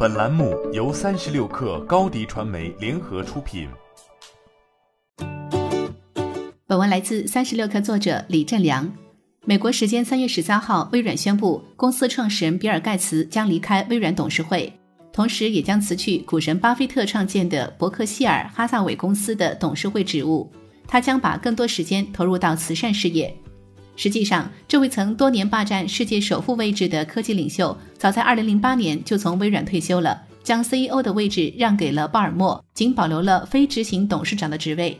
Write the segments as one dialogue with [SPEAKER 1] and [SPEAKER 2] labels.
[SPEAKER 1] 本栏目由三十六克高低传媒联合出品。
[SPEAKER 2] 本文来自三十六克作者李振良。美国时间三月十三号，微软宣布公司创始人比尔盖茨将离开微软董事会，同时也将辞去股神巴菲特创建的伯克希尔哈萨韦公司的董事会职务。他将把更多时间投入到慈善事业。实际上，这位曾多年霸占世界首富位置的科技领袖，早在2008年就从微软退休了，将 CEO 的位置让给了鲍尔默，仅保留了非执行董事长的职位。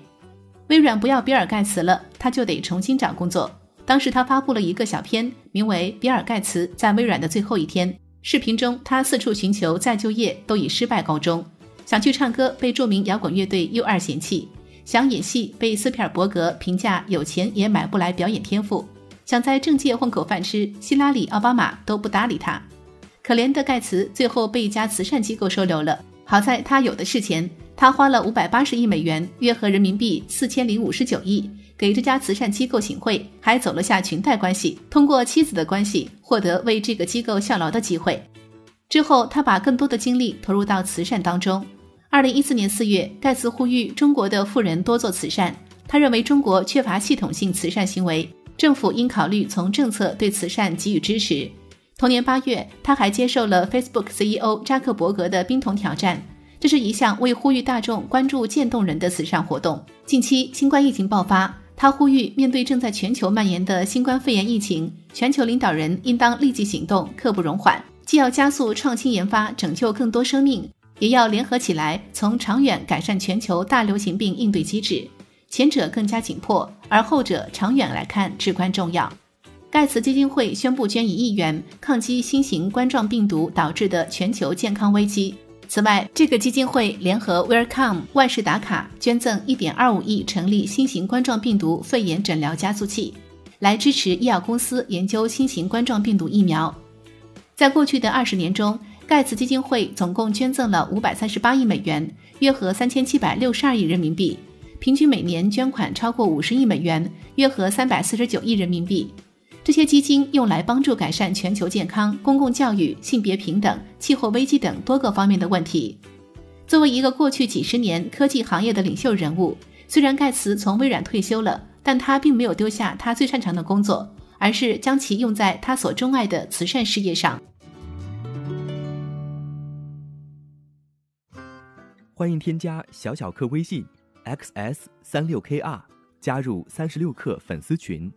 [SPEAKER 2] 微软不要比尔盖茨了，他就得重新找工作。当时他发布了一个小片，名为《比尔盖茨在微软的最后一天》。视频中，他四处寻求再就业，都以失败告终。想去唱歌，被著名摇滚乐队 U2 嫌弃。想演戏，被斯皮尔伯格评价有钱也买不来表演天赋；想在政界混口饭吃，希拉里、奥巴马都不搭理他。可怜的盖茨最后被一家慈善机构收留了。好在他有的是钱，他花了五百八十亿美元，约合人民币四千零五十九亿，给这家慈善机构行贿，还走了下裙带关系，通过妻子的关系获得为这个机构效劳的机会。之后，他把更多的精力投入到慈善当中。二零一四年四月，盖茨呼吁中国的富人多做慈善。他认为中国缺乏系统性慈善行为，政府应考虑从政策对慈善给予支持。同年八月，他还接受了 Facebook CEO 扎克伯格的冰桶挑战，这是一项为呼吁大众关注渐冻人的慈善活动。近期新冠疫情爆发，他呼吁面对正在全球蔓延的新冠肺炎疫情，全球领导人应当立即行动，刻不容缓，既要加速创新研发，拯救更多生命。也要联合起来，从长远改善全球大流行病应对机制。前者更加紧迫，而后者长远来看至关重要。盖茨基金会宣布捐一亿元抗击新型冠状病毒导致的全球健康危机。此外，这个基金会联合 Welcome 万事达卡捐赠一点二五亿，成立新型冠状病毒肺炎诊疗加速器，来支持医药公司研究新型冠状病毒疫苗。在过去的二十年中，盖茨基金会总共捐赠了五百三十八亿美元，约合三千七百六十二亿人民币，平均每年捐款超过五十亿美元，约合三百四十九亿人民币。这些基金用来帮助改善全球健康、公共教育、性别平等、气候危机等多个方面的问题。作为一个过去几十年科技行业的领袖人物，虽然盖茨从微软退休了，但他并没有丢下他最擅长的工作，而是将其用在他所钟爱的慈善事业上。
[SPEAKER 3] 欢迎添加小小客微信，xs 三六 kr，加入三十六课粉丝群。